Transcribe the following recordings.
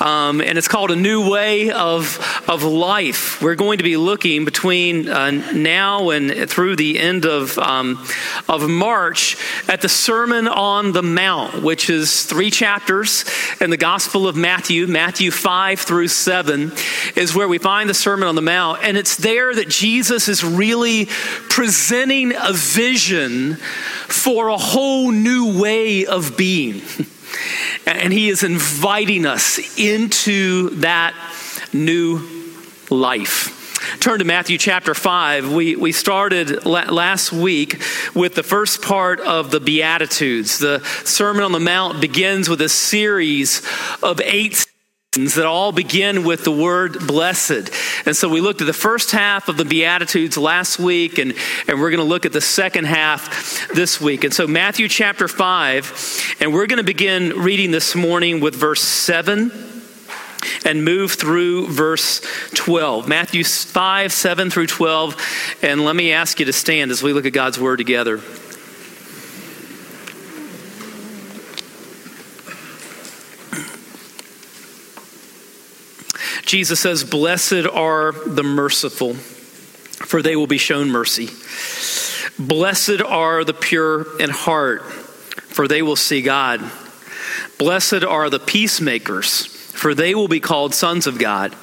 um, and it's called A New Way of, of Life. We're going to be looking between uh, now and through the end of, um, of March at the Sermon on the Mount, which is three chapters in the Gospel of Matthew. Matthew 5 through 7 is where we find the Sermon on the Mount, and it's there that Jesus is really presenting a vision for a whole new way of being. And he is inviting us into that new life. Turn to Matthew chapter 5. We, we started last week with the first part of the Beatitudes. The Sermon on the Mount begins with a series of eight that all begin with the word blessed. And so we looked at the first half of the Beatitudes last week, and, and we're going to look at the second half this week. And so, Matthew chapter 5, and we're going to begin reading this morning with verse 7 and move through verse 12. Matthew 5, 7 through 12. And let me ask you to stand as we look at God's word together. Jesus says, Blessed are the merciful, for they will be shown mercy. Blessed are the pure in heart, for they will see God. Blessed are the peacemakers, for they will be called sons of God.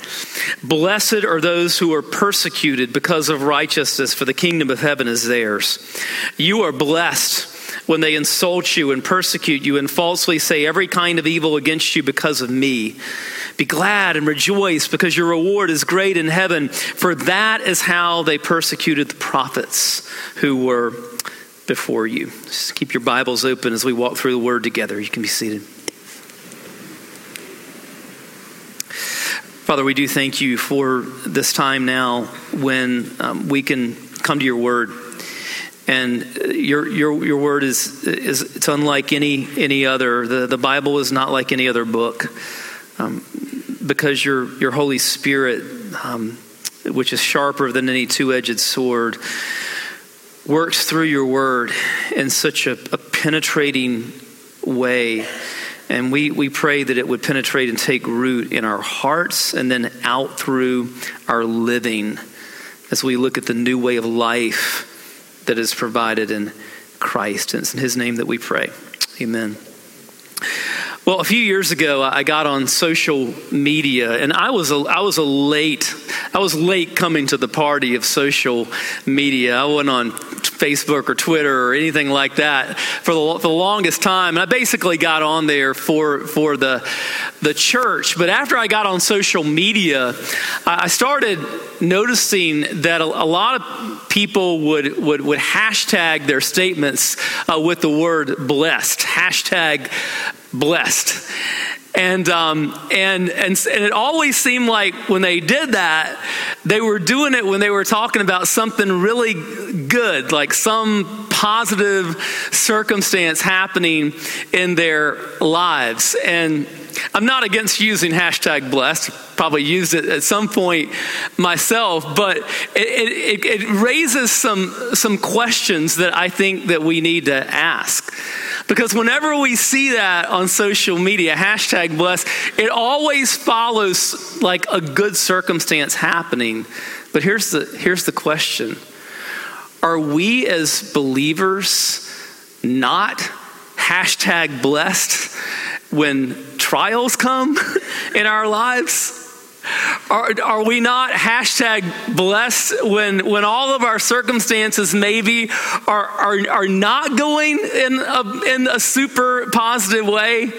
Blessed are those who are persecuted because of righteousness, for the kingdom of heaven is theirs. You are blessed when they insult you and persecute you and falsely say every kind of evil against you because of me. Be glad and rejoice because your reward is great in heaven, for that is how they persecuted the prophets who were before you. Just keep your Bibles open as we walk through the word together. You can be seated. Father, we do thank you for this time now when um, we can come to your word. And your, your, your word is, is it's unlike any, any other. The, the Bible is not like any other book. Um, because your, your Holy Spirit, um, which is sharper than any two edged sword, works through your word in such a, a penetrating way. And we, we pray that it would penetrate and take root in our hearts and then out through our living as we look at the new way of life that is provided in Christ. And it's in His name that we pray. Amen. Well, a few years ago, I got on social media, and I was a, I was a late I was late coming to the party of social media. I wasn't on Facebook or Twitter or anything like that for the, for the longest time, and I basically got on there for for the the church. But after I got on social media, I started noticing that a, a lot of people would would would hashtag their statements uh, with the word blessed. Hashtag blessed. And, um, and, and, and it always seemed like when they did that, they were doing it when they were talking about something really good, like some positive circumstance happening in their lives. And I'm not against using hashtag blessed. Probably used it at some point myself, but it, it, it raises some, some questions that I think that we need to ask. Because whenever we see that on social media, hashtag blessed, it always follows like a good circumstance happening. But here's the, here's the question Are we as believers not hashtag blessed when trials come in our lives? Are, are we not hashtag blessed when, when all of our circumstances maybe are, are, are not going in a, in a super positive way?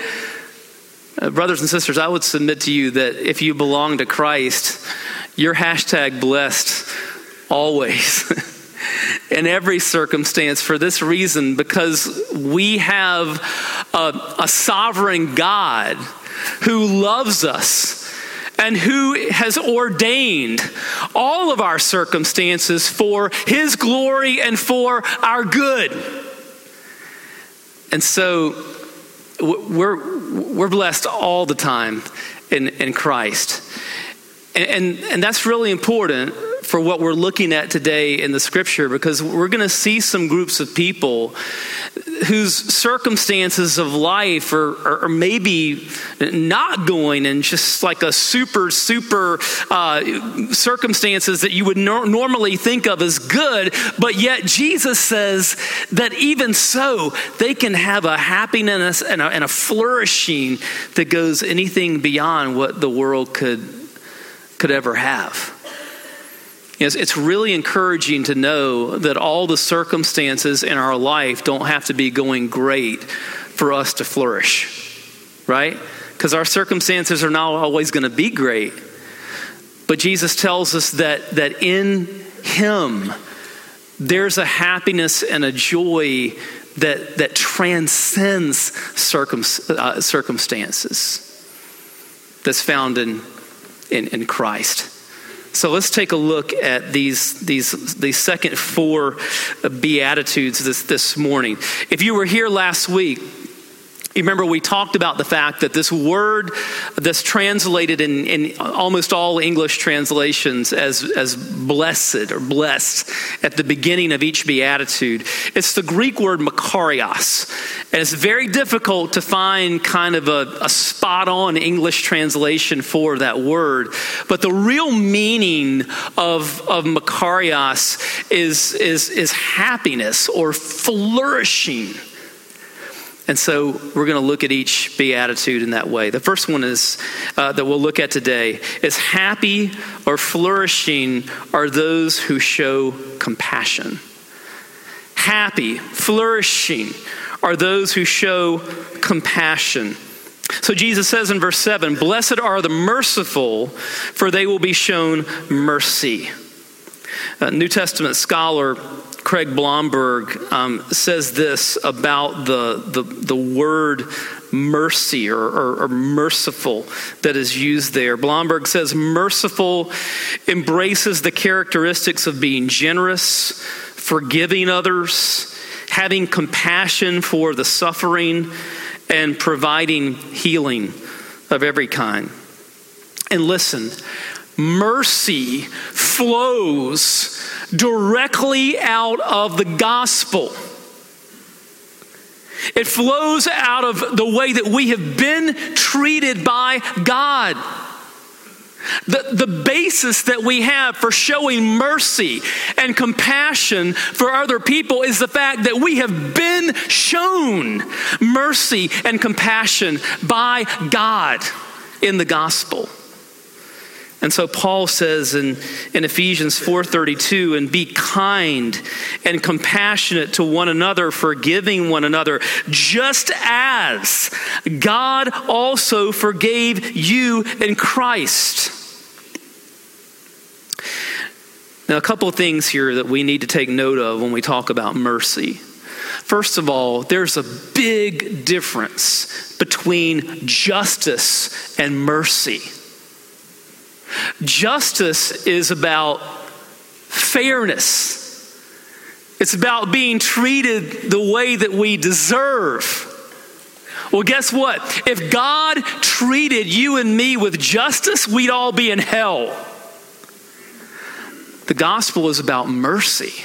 Uh, brothers and sisters, I would submit to you that if you belong to Christ, you're hashtag blessed always. in every circumstance for this reason because we have a, a sovereign God who loves us and who has ordained all of our circumstances for his glory and for our good. And so we're, we're blessed all the time in, in Christ. And, and, and that's really important for what we're looking at today in the scripture because we're going to see some groups of people whose circumstances of life are, are, maybe not going in just like a super, super uh, circumstances that you would no- normally think of as good, but yet Jesus says that even so, they can have a happiness and a, and a flourishing that goes anything beyond what the world could, could ever have. Yes, it's really encouraging to know that all the circumstances in our life don't have to be going great for us to flourish, right? Because our circumstances are not always going to be great. But Jesus tells us that, that in Him, there's a happiness and a joy that, that transcends circum, uh, circumstances that's found in, in, in Christ. So let's take a look at these, these, these second four Beatitudes this, this morning. If you were here last week, you remember we talked about the fact that this word that's translated in, in almost all English translations as, as blessed or blessed at the beginning of each beatitude, it's the Greek word makarios. And it's very difficult to find kind of a, a spot on English translation for that word. But the real meaning of, of makarios is, is, is happiness or flourishing. And so we're going to look at each beatitude in that way. The first one is uh, that we'll look at today is happy or flourishing are those who show compassion. Happy, flourishing are those who show compassion. So Jesus says in verse 7 Blessed are the merciful, for they will be shown mercy. A New Testament scholar Craig Blomberg um, says this about the, the, the word mercy or, or, or, merciful that is used there. Blomberg says merciful embraces the characteristics of being generous, forgiving others, having compassion for the suffering, and providing healing of every kind. And listen, mercy flows directly out of the gospel. It flows out of the way that we have been treated by God. The, the basis that we have for showing mercy and compassion for other people is the fact that we have been shown mercy and compassion by God in the gospel. And so Paul says in, in Ephesians 4:32, and be kind and compassionate to one another, forgiving one another, just as God also forgave you in Christ. Now, a couple of things here that we need to take note of when we talk about mercy. First of all, there's a big difference between justice and mercy. Justice is about fairness. It's about being treated the way that we deserve. Well, guess what? If God treated you and me with justice, we'd all be in hell. The gospel is about mercy.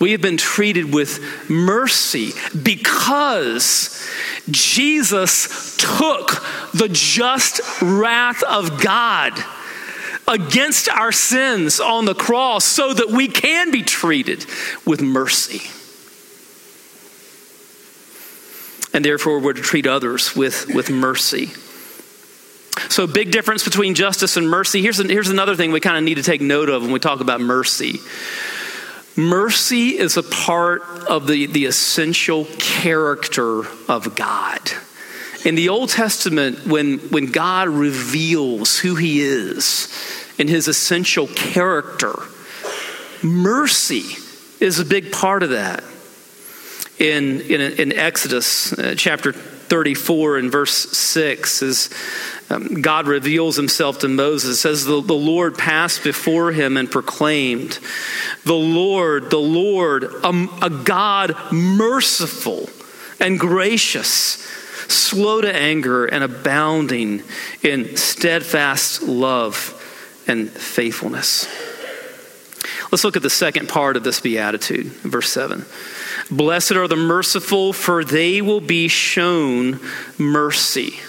We have been treated with mercy because Jesus took the just wrath of God against our sins on the cross so that we can be treated with mercy. And therefore, we're to treat others with, with mercy. So, big difference between justice and mercy. Here's, here's another thing we kind of need to take note of when we talk about mercy. Mercy is a part of the, the essential character of God. In the Old Testament, when, when God reveals who he is and his essential character, mercy is a big part of that. In, in, in Exodus uh, chapter 34 and verse 6 is um, God reveals himself to Moses. It says, the, the Lord passed before him and proclaimed, The Lord, the Lord, a, a God merciful and gracious, slow to anger, and abounding in steadfast love and faithfulness. Let's look at the second part of this beatitude, verse 7. Blessed are the merciful, for they will be shown mercy.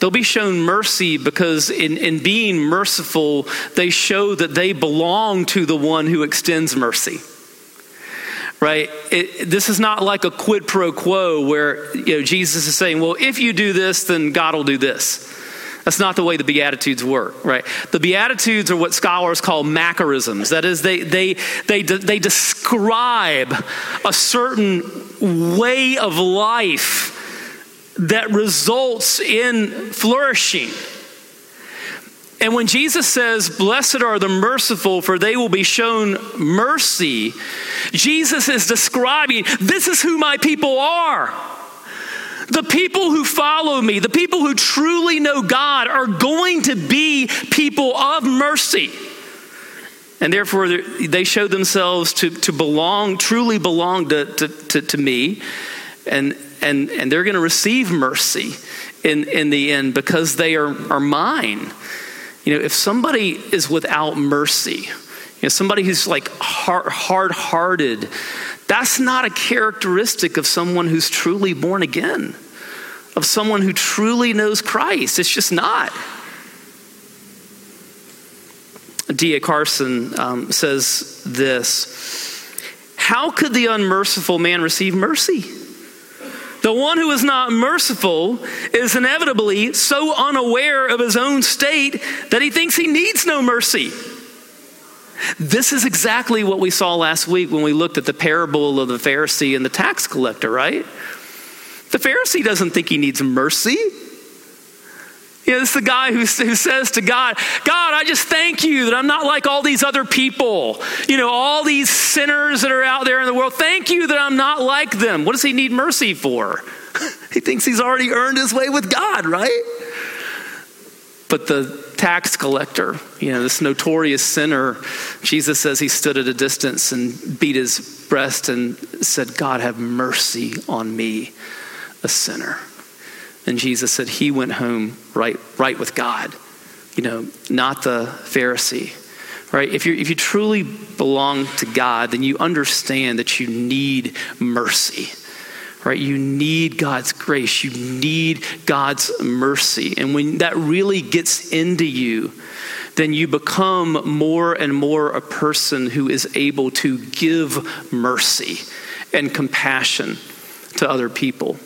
They'll be shown mercy because, in, in being merciful, they show that they belong to the one who extends mercy. Right? It, this is not like a quid pro quo where you know, Jesus is saying, well, if you do this, then God will do this. That's not the way the Beatitudes work, right? The Beatitudes are what scholars call Macarisms. That is, they, they, they, they describe a certain way of life that results in flourishing. And when Jesus says, Blessed are the merciful, for they will be shown mercy, Jesus is describing this is who my people are. The people who follow me, the people who truly know God, are going to be people of mercy. And therefore, they show themselves to, to belong, truly belong to, to, to, to me. And and, and they're going to receive mercy in, in the end because they are, are mine. You know, if somebody is without mercy, you know, somebody who's like hard hearted, that's not a characteristic of someone who's truly born again, of someone who truly knows Christ. It's just not. D.A. Carson um, says this How could the unmerciful man receive mercy? The one who is not merciful is inevitably so unaware of his own state that he thinks he needs no mercy. This is exactly what we saw last week when we looked at the parable of the Pharisee and the tax collector, right? The Pharisee doesn't think he needs mercy. You know, it's the guy who, who says to God, God, I just thank you that I'm not like all these other people. You know, all these sinners that are out there in the world. Thank you that I'm not like them. What does he need mercy for? he thinks he's already earned his way with God, right? But the tax collector, you know, this notorious sinner, Jesus says he stood at a distance and beat his breast and said, God, have mercy on me, a sinner. And Jesus said he went home right, right with God, you know, not the Pharisee. Right? If you if you truly belong to God, then you understand that you need mercy. Right? You need God's grace. You need God's mercy. And when that really gets into you, then you become more and more a person who is able to give mercy and compassion to other people.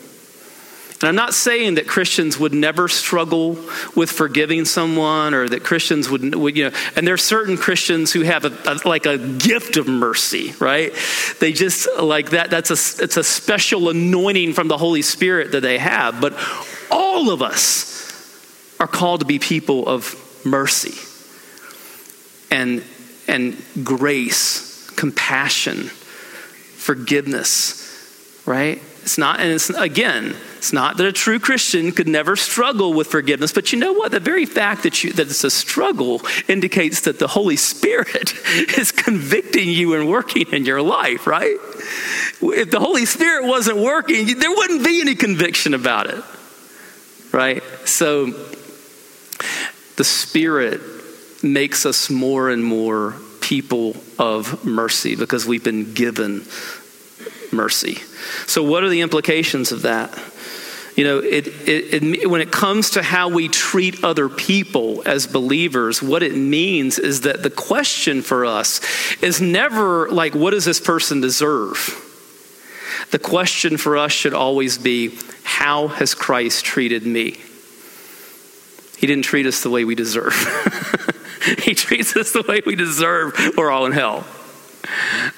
And I'm not saying that Christians would never struggle with forgiving someone or that Christians would, would you know, and there are certain Christians who have a, a, like a gift of mercy, right? They just like that, that's a, it's a special anointing from the Holy Spirit that they have. But all of us are called to be people of mercy and, and grace, compassion, forgiveness, right? It's not, and it's again, it's not that a true Christian could never struggle with forgiveness, but you know what? The very fact that, you, that it's a struggle indicates that the Holy Spirit is convicting you and working in your life, right? If the Holy Spirit wasn't working, there wouldn't be any conviction about it, right? So the Spirit makes us more and more people of mercy because we've been given mercy. So, what are the implications of that? You know, it, it, it, when it comes to how we treat other people as believers, what it means is that the question for us is never like, what does this person deserve? The question for us should always be, how has Christ treated me? He didn't treat us the way we deserve. he treats us the way we deserve. We're all in hell.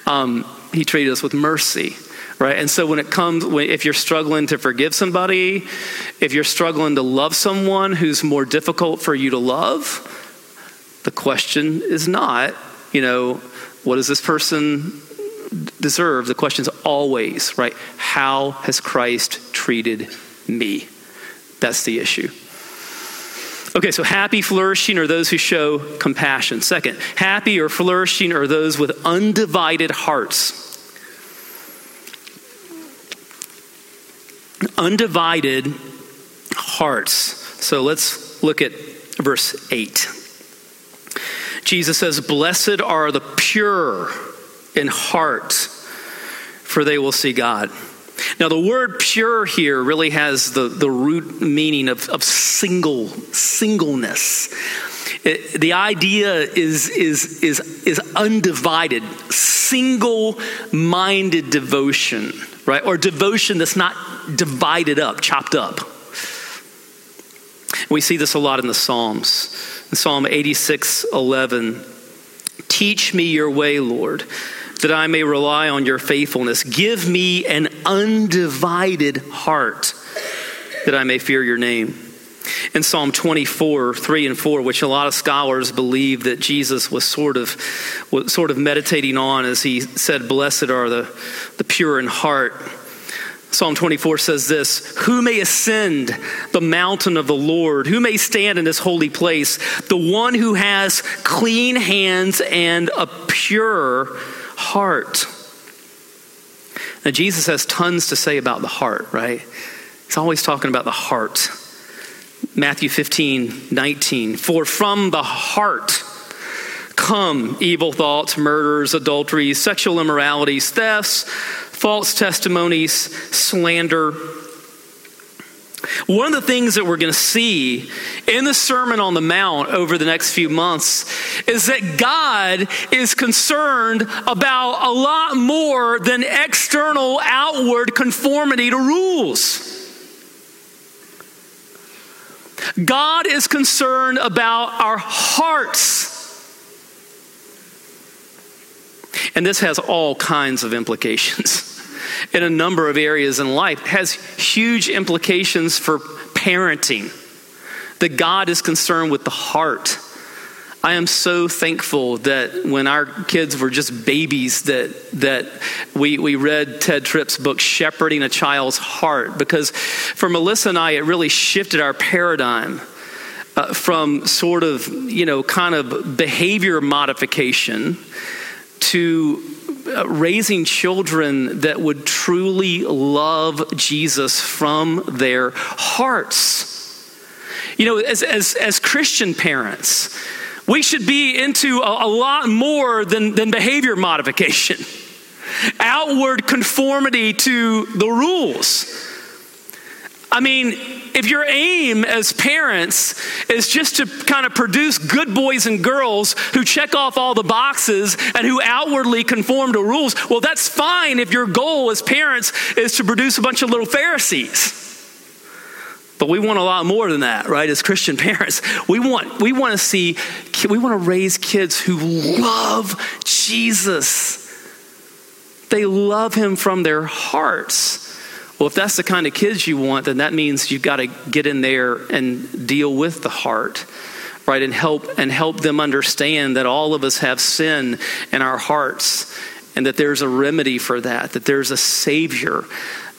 Um, he treated us with mercy right? And so when it comes, if you're struggling to forgive somebody, if you're struggling to love someone who's more difficult for you to love, the question is not, you know, what does this person deserve? The question is always, right? How has Christ treated me. That's the issue. Okay, so happy, flourishing are those who show compassion. Second, happy or flourishing are those with undivided hearts. Undivided hearts. So let's look at verse 8. Jesus says, Blessed are the pure in heart, for they will see God. Now, the word pure here really has the, the root meaning of, of single, singleness. It, the idea is, is, is, is undivided, single minded devotion, right? Or devotion that's not divided up, chopped up. We see this a lot in the Psalms. In Psalm 86 11, teach me your way, Lord that I may rely on your faithfulness. Give me an undivided heart that I may fear your name. In Psalm 24, 3 and 4, which a lot of scholars believe that Jesus was sort of, was sort of meditating on as he said, Blessed are the, the pure in heart. Psalm 24 says this Who may ascend the mountain of the Lord? Who may stand in his holy place? The one who has clean hands and a pure heart. Now, Jesus has tons to say about the heart, right? He's always talking about the heart. Matthew 15, 19. For from the heart come evil thoughts, murders, adulteries, sexual immoralities, thefts, false testimonies, slander one of the things that we're going to see in the Sermon on the Mount over the next few months is that God is concerned about a lot more than external, outward conformity to rules. God is concerned about our hearts. And this has all kinds of implications. in a number of areas in life has huge implications for parenting. That God is concerned with the heart. I am so thankful that when our kids were just babies that that we, we read Ted Tripp's book Shepherding a Child's Heart because for Melissa and I it really shifted our paradigm uh, from sort of you know kind of behavior modification to uh, raising children that would truly love Jesus from their hearts. You know, as, as, as Christian parents, we should be into a, a lot more than, than behavior modification, outward conformity to the rules. I mean, if your aim as parents is just to kind of produce good boys and girls who check off all the boxes and who outwardly conform to rules, well, that's fine if your goal as parents is to produce a bunch of little Pharisees. But we want a lot more than that, right? As Christian parents, we want we want to see we want to raise kids who love Jesus. They love him from their hearts. Well, if that's the kind of kids you want, then that means you've got to get in there and deal with the heart, right? And help and help them understand that all of us have sin in our hearts and that there's a remedy for that, that there's a savior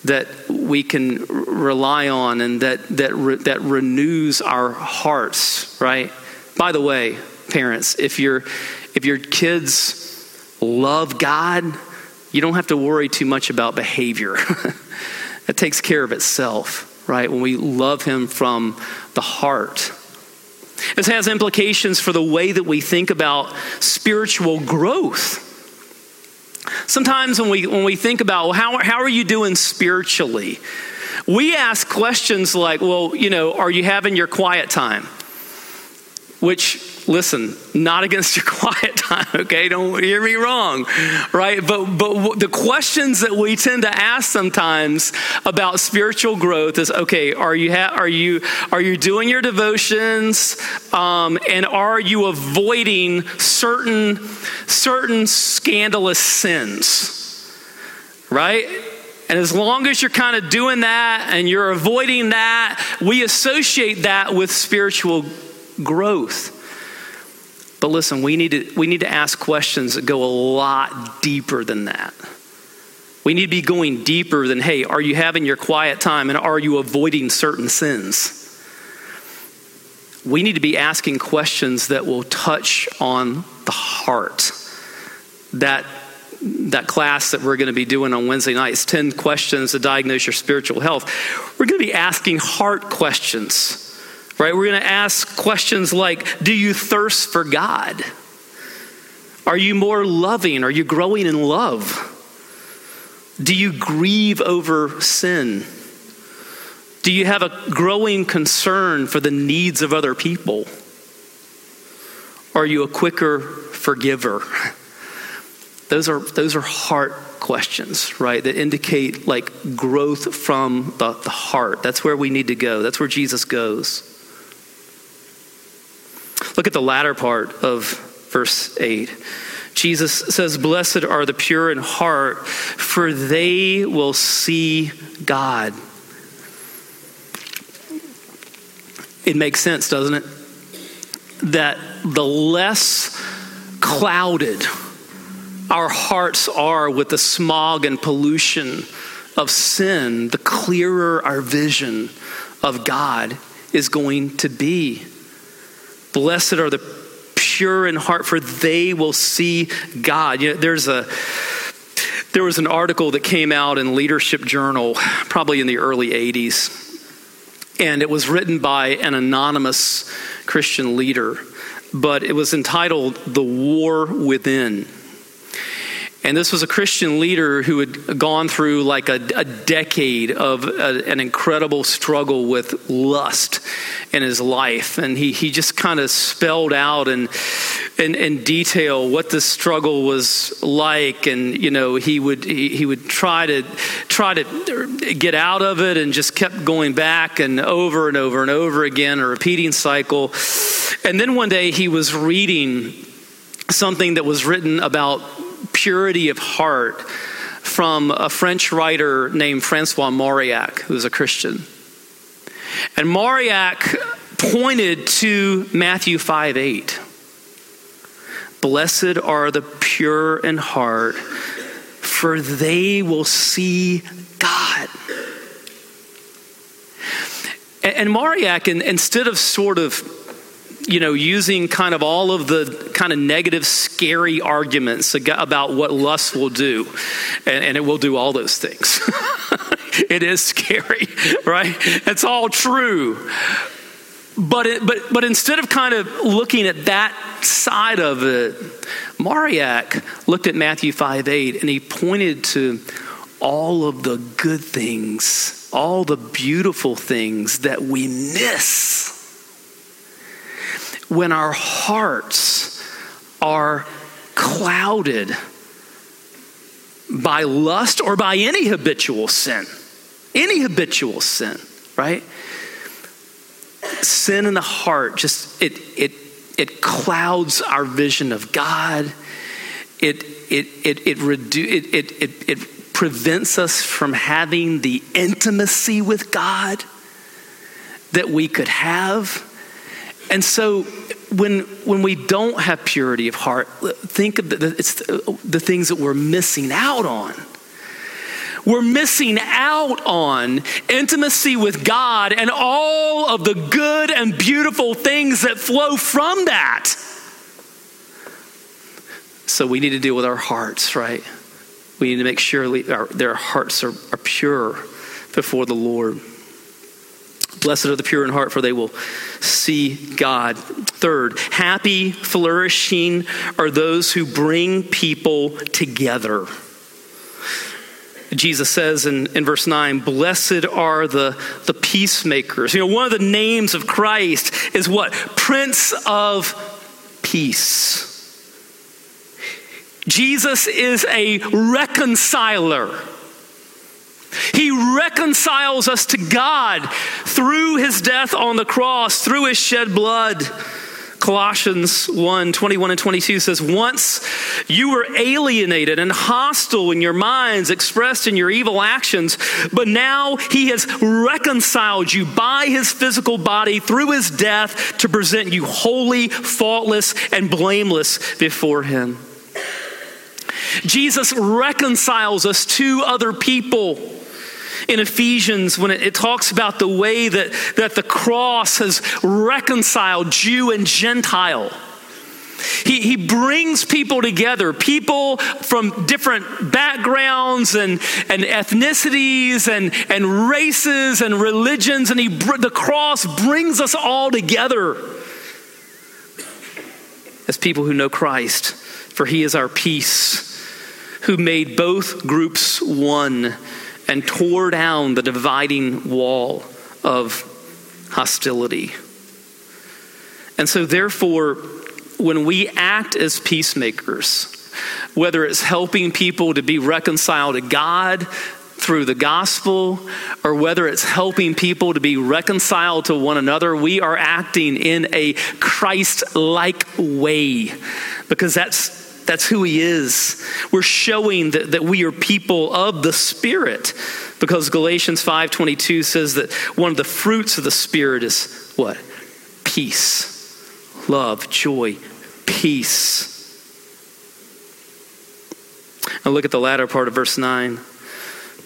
that we can rely on and that that re, that renews our hearts, right? By the way, parents, if your if your kids love God, you don't have to worry too much about behavior. It takes care of itself, right? When we love Him from the heart. This has implications for the way that we think about spiritual growth. Sometimes when we, when we think about, well, how, how are you doing spiritually? We ask questions like, well, you know, are you having your quiet time? Which listen, not against your quiet time, okay? Don't hear me wrong, right? But, but the questions that we tend to ask sometimes about spiritual growth is, okay, are you, ha- are you, are you doing your devotions? Um, and are you avoiding certain, certain scandalous sins? Right? And as long as you're kind of doing that and you're avoiding that, we associate that with spiritual growth. But listen, we need to, we need to ask questions that go a lot deeper than that. We need to be going deeper than, hey, are you having your quiet time and are you avoiding certain sins? We need to be asking questions that will touch on the heart. That that class that we're going to be doing on Wednesday nights 10 questions to diagnose your spiritual health. We're going to be asking heart questions, right? We're going to ask questions like Do you thirst for God? Are you more loving? Are you growing in love? Do you grieve over sin? Do you have a growing concern for the needs of other people? Are you a quicker forgiver? Those are, those are heart questions, right? That indicate like growth from the, the heart. That's where we need to go. That's where Jesus goes. Look at the latter part of verse 8. Jesus says, Blessed are the pure in heart, for they will see God. It makes sense, doesn't it? That the less clouded our hearts are with the smog and pollution of sin, the clearer our vision of God is going to be. Blessed are the pure in heart, for they will see God. You know, there's a there was an article that came out in Leadership Journal, probably in the early 80s, and it was written by an anonymous Christian leader, but it was entitled The War Within. And this was a Christian leader who had gone through like a, a decade of a, an incredible struggle with lust in his life. And he, he just kind of spelled out in, in, in, detail what the struggle was like. And, you know, he would, he, he would try to, try to get out of it and just kept going back and over and over and over again, a repeating cycle. And then one day he was reading something that was written about purity of heart from a French writer named Francois Mauriac, who was a Christian. And Mauriac pointed to Matthew 5 8. Blessed are the pure in heart, for they will see God. And, Mauriac, instead of sort of you know, using kind of all of the kind of negative, scary arguments about what lust will do. And, and it will do all those things. it is scary, right? It's all true. But, it, but, but instead of kind of looking at that side of it, Mauriac looked at Matthew 5 8 and he pointed to all of the good things, all the beautiful things that we miss when our hearts are clouded by lust or by any habitual sin. Any habitual sin, right? Sin in the heart just it it it clouds our vision of God. It it it it redu- it, it, it, it prevents us from having the intimacy with God that we could have and so when, when we don't have purity of heart, think of the, it's the, the things that we're missing out on. We're missing out on intimacy with God and all of the good and beautiful things that flow from that. So we need to deal with our hearts, right? We need to make sure our, their hearts are, are pure before the Lord. Blessed are the pure in heart, for they will see God. Third, happy, flourishing are those who bring people together. Jesus says in, in verse 9, Blessed are the, the peacemakers. You know, one of the names of Christ is what? Prince of Peace. Jesus is a reconciler. He reconciles us to God through his death on the cross, through his shed blood. Colossians 1 21 and 22 says, Once you were alienated and hostile in your minds, expressed in your evil actions, but now he has reconciled you by his physical body through his death to present you holy, faultless, and blameless before him. Jesus reconciles us to other people. In Ephesians, when it, it, talks about the way that, that the cross has reconciled Jew and Gentile. He, he brings people together, people from different backgrounds and, and ethnicities and, and races and religions, and he, the cross brings us all together as people who know Christ, for he is our peace, who made both groups one and tore down the dividing wall of hostility. And so, therefore, when we act as peacemakers, whether it's helping people to be reconciled to God through the gospel, or whether it's helping people to be reconciled to one another, we are acting in a Christ like way because that's. That's who he is. We're showing that, that we are people of the Spirit because Galatians 5:22 says that one of the fruits of the Spirit is what? Peace, love, joy, peace. Now look at the latter part of verse 9.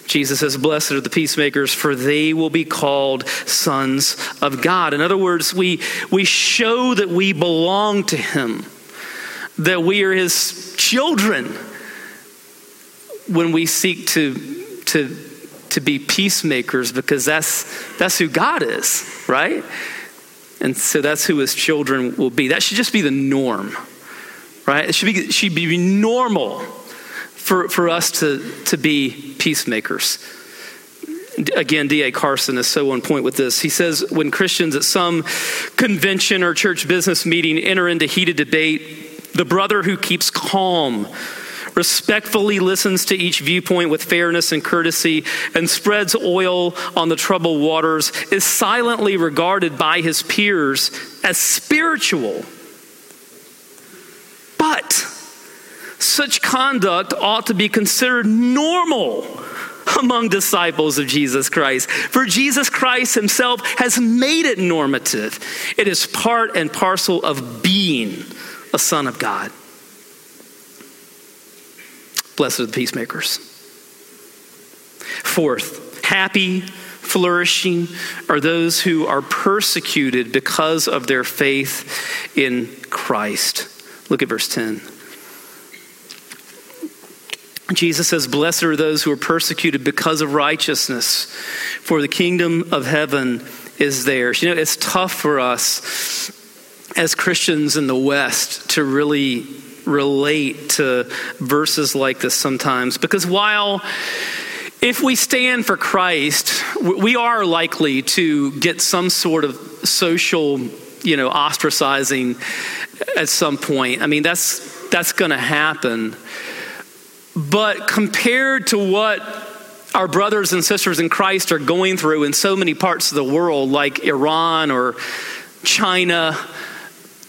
Jesus says, Blessed are the peacemakers, for they will be called sons of God. In other words, we, we show that we belong to Him, that we are His children when we seek to, to, to be peacemakers, because that's, that's who God is, right? And so that's who His children will be. That should just be the norm, right? It should be, should be normal for, for us to, to be peacemakers. Again, D.A. Carson is so on point with this. He says when Christians at some convention or church business meeting enter into heated debate, the brother who keeps calm, respectfully listens to each viewpoint with fairness and courtesy, and spreads oil on the troubled waters, is silently regarded by his peers as spiritual. But such conduct ought to be considered normal among disciples of Jesus Christ. For Jesus Christ himself has made it normative. It is part and parcel of being a son of God. Blessed are the peacemakers. Fourth, happy, flourishing are those who are persecuted because of their faith in Christ. Look at verse 10. Jesus says, Blessed are those who are persecuted because of righteousness, for the kingdom of heaven is theirs. You know, it's tough for us as Christians in the West to really relate to verses like this sometimes because while if we stand for Christ, we are likely to get some sort of social, you know, ostracizing at some point. I mean, that's that's going to happen. But compared to what our brothers and sisters in Christ are going through in so many parts of the world, like Iran or China,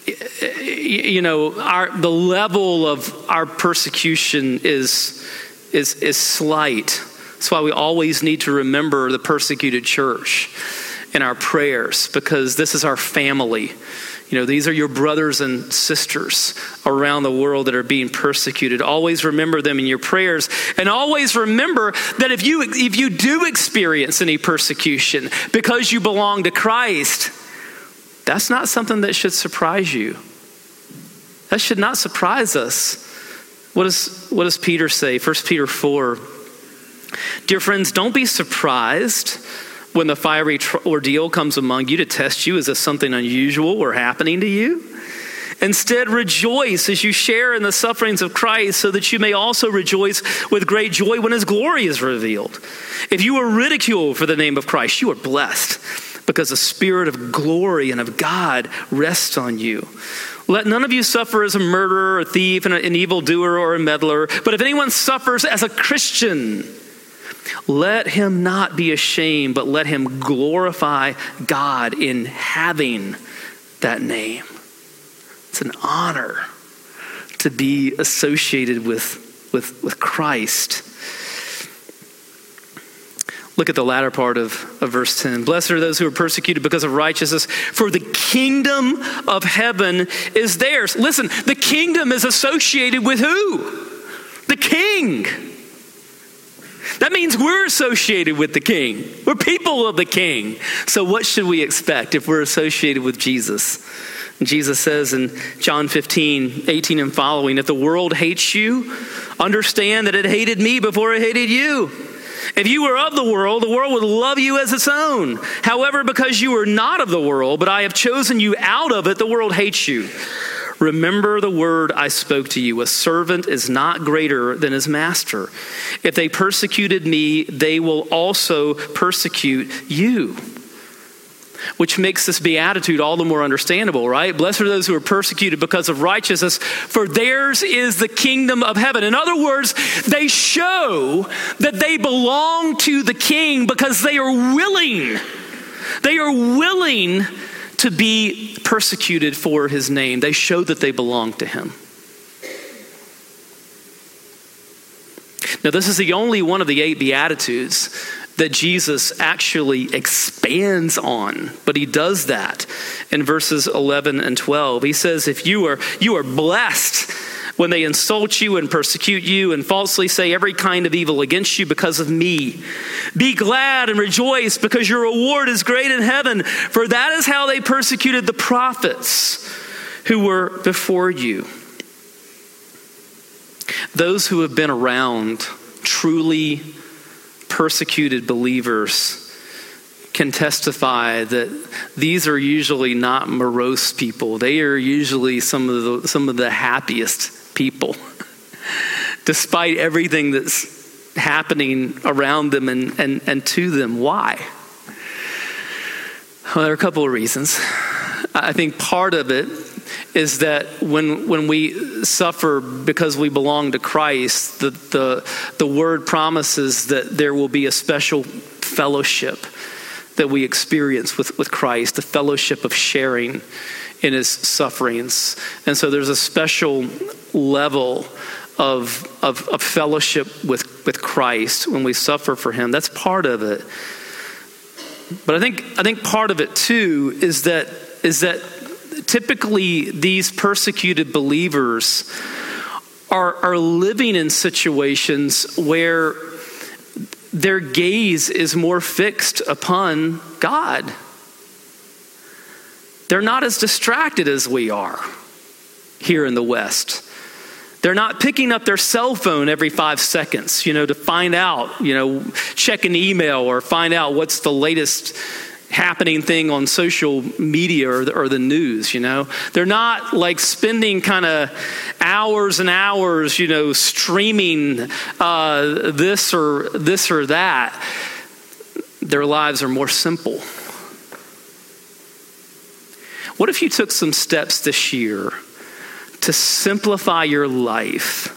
you know, our, the level of our persecution is, is, is slight. That's why we always need to remember the persecuted church in our prayers because this is our family. You know, these are your brothers and sisters around the world that are being persecuted. Always remember them in your prayers. And always remember that if you, if you do experience any persecution because you belong to Christ, that's not something that should surprise you. That should not surprise us. What does, what does Peter say? 1 Peter 4. Dear friends, don't be surprised when the fiery ordeal comes among you to test you as if something unusual were happening to you? Instead, rejoice as you share in the sufferings of Christ, so that you may also rejoice with great joy when his glory is revealed. If you are ridiculed for the name of Christ, you are blessed, because the Spirit of glory and of God rests on you. Let none of you suffer as a murderer, a thief, an evildoer, or a meddler, but if anyone suffers as a Christian, let him not be ashamed, but let him glorify God in having that name. It's an honor to be associated with, with, with Christ. Look at the latter part of, of verse 10. Blessed are those who are persecuted because of righteousness, for the kingdom of heaven is theirs. Listen, the kingdom is associated with who? The king. That means we're associated with the king. We're people of the king. So, what should we expect if we're associated with Jesus? Jesus says in John 15, 18 and following, if the world hates you, understand that it hated me before it hated you. If you were of the world, the world would love you as its own. However, because you are not of the world, but I have chosen you out of it, the world hates you. Remember the word I spoke to you. A servant is not greater than his master. If they persecuted me, they will also persecute you which makes this beatitude all the more understandable, right? Blessed are those who are persecuted because of righteousness, for theirs is the kingdom of heaven. In other words, they show that they belong to the king because they are willing. They are willing to be persecuted for his name. They show that they belong to him. Now, this is the only one of the eight Beatitudes that Jesus actually expands on, but he does that in verses 11 and 12. He says, If you are, you are blessed when they insult you and persecute you and falsely say every kind of evil against you because of me. Be glad and rejoice because your reward is great in heaven, for that is how they persecuted the prophets who were before you. Those who have been around truly persecuted believers can testify that these are usually not morose people. They are usually some of the, some of the happiest people, despite everything that's happening around them and, and, and to them. Why? Well, there are a couple of reasons. I think part of it is that when, when we suffer because we belong to Christ, the, the, the word promises that there will be a special fellowship that we experience with, with Christ, the fellowship of sharing in his sufferings. And so there's a special level of, of, of fellowship with, with Christ when we suffer for him. That's part of it. But I think, I think part of it too is that, is that typically these persecuted believers are, are living in situations where their gaze is more fixed upon God. They're not as distracted as we are here in the West. They're not picking up their cell phone every five seconds, you know, to find out, you know, check an email or find out what's the latest happening thing on social media or the, or the news, you know. They're not like spending kind of hours and hours, you know, streaming uh, this or this or that. Their lives are more simple. What if you took some steps this year to simplify your life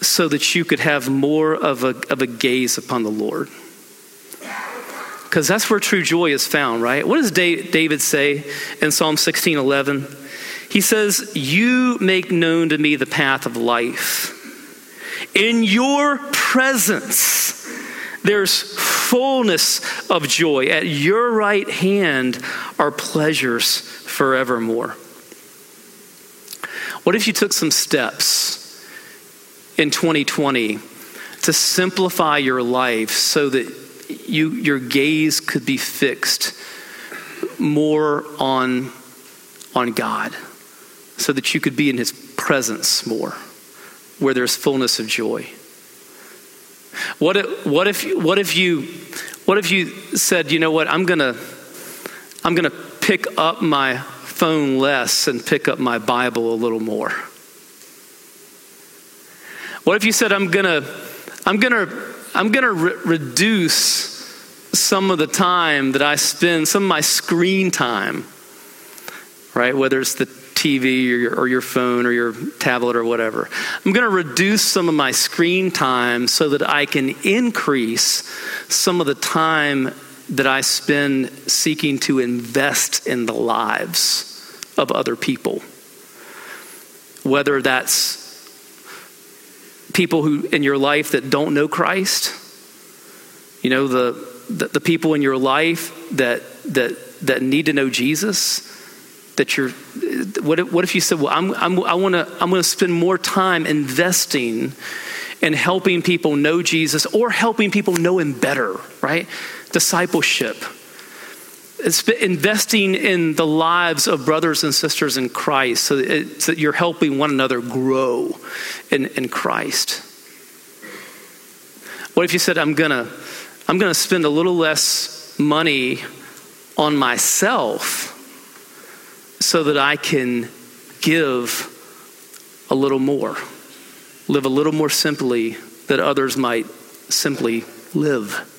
so that you could have more of a, of a gaze upon the Lord? Because that's where true joy is found, right? What does David say in Psalm 16 11? He says, You make known to me the path of life. In your presence, there's fullness of joy. At your right hand are pleasures forevermore. What if you took some steps in 2020 to simplify your life so that you, your gaze could be fixed more on, on God so that you could be in his presence more where there's fullness of joy. What if, what if, what if you, what if you said, you know what, I'm gonna, I'm gonna pick up my phone less and pick up my Bible a little more? What if you said, I'm gonna, I'm gonna I'm going to re- reduce some of the time that I spend, some of my screen time, right? Whether it's the TV or your, or your phone or your tablet or whatever. I'm going to reduce some of my screen time so that I can increase some of the time that I spend seeking to invest in the lives of other people. Whether that's people who in your life that don't know Christ, you know, the, the, the people in your life that, that, that need to know Jesus, that you're what if, what if you said well i'm, I'm i want to i'm to spend more time investing in helping people know jesus or helping people know him better right? Discipleship it's investing in the lives of brothers and sisters in christ so that, so that you're helping one another grow in, in christ what if you said i'm going to i'm going to spend a little less money on myself so that I can give a little more, live a little more simply that others might simply live.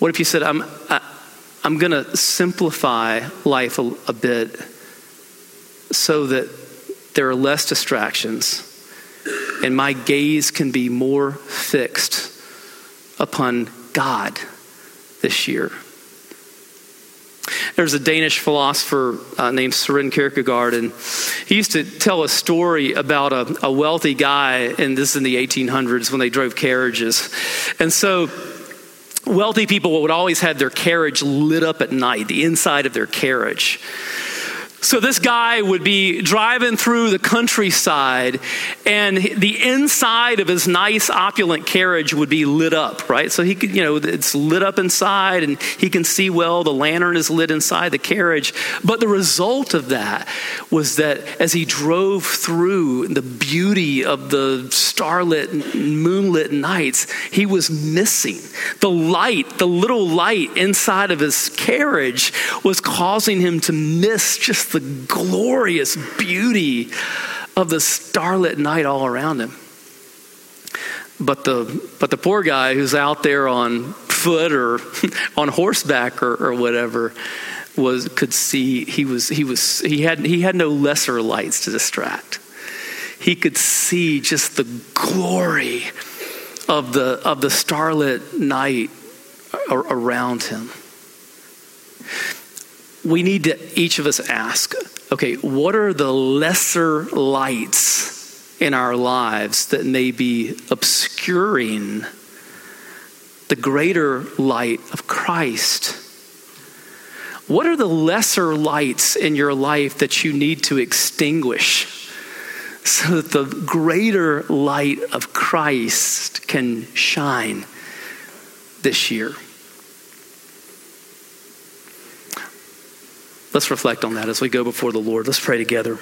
What if you said, I'm, I, am i am going to simplify life a, a bit so that there are less distractions and my gaze can be more fixed upon God this year? There's a Danish philosopher uh, named Søren Kierkegaard, and he used to tell a story about a, a wealthy guy, and this is in the 1800s when they drove carriages. And so, wealthy people would always have their carriage lit up at night, the inside of their carriage. So this guy would be driving through the countryside, and the inside of his nice, opulent carriage would be lit up, right? So he could, you know, it's lit up inside, and he can see well. The lantern is lit inside the carriage. But the result of that was that as he drove through the beauty of the starlit, moonlit nights, he was missing the light, the little light inside of his carriage was causing him to miss just the glorious beauty of the starlit night all around him. But the, but the poor guy who's out there on foot or on horseback or, or whatever was could see he was he was he had he had no lesser lights to distract. He could see just the glory of the of the starlit night around him we need to each of us ask okay, what are the lesser lights in our lives that may be obscuring the greater light of Christ? What are the lesser lights in your life that you need to extinguish so that the greater light of Christ can shine this year? Let's reflect on that as we go before the Lord. Let's pray together.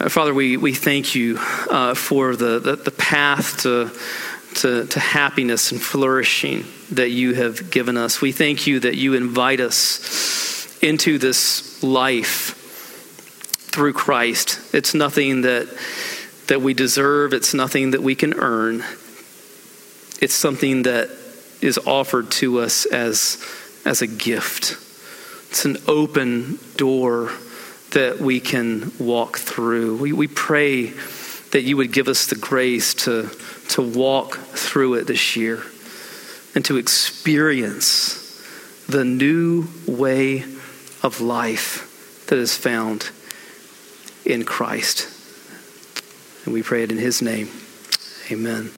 Uh, Father, we, we thank you uh, for the, the, the, path to, to, to happiness and flourishing that you have given us. We thank you that you invite us into this life through Christ. It's nothing that, that we deserve, it's nothing that we can earn. It's something that is offered to us as, as a gift. It's an open door that we can walk through. We, we pray that you would give us the grace to, to walk through it this year and to experience the new way of life that is found in Christ. And we pray it in his name. Amen.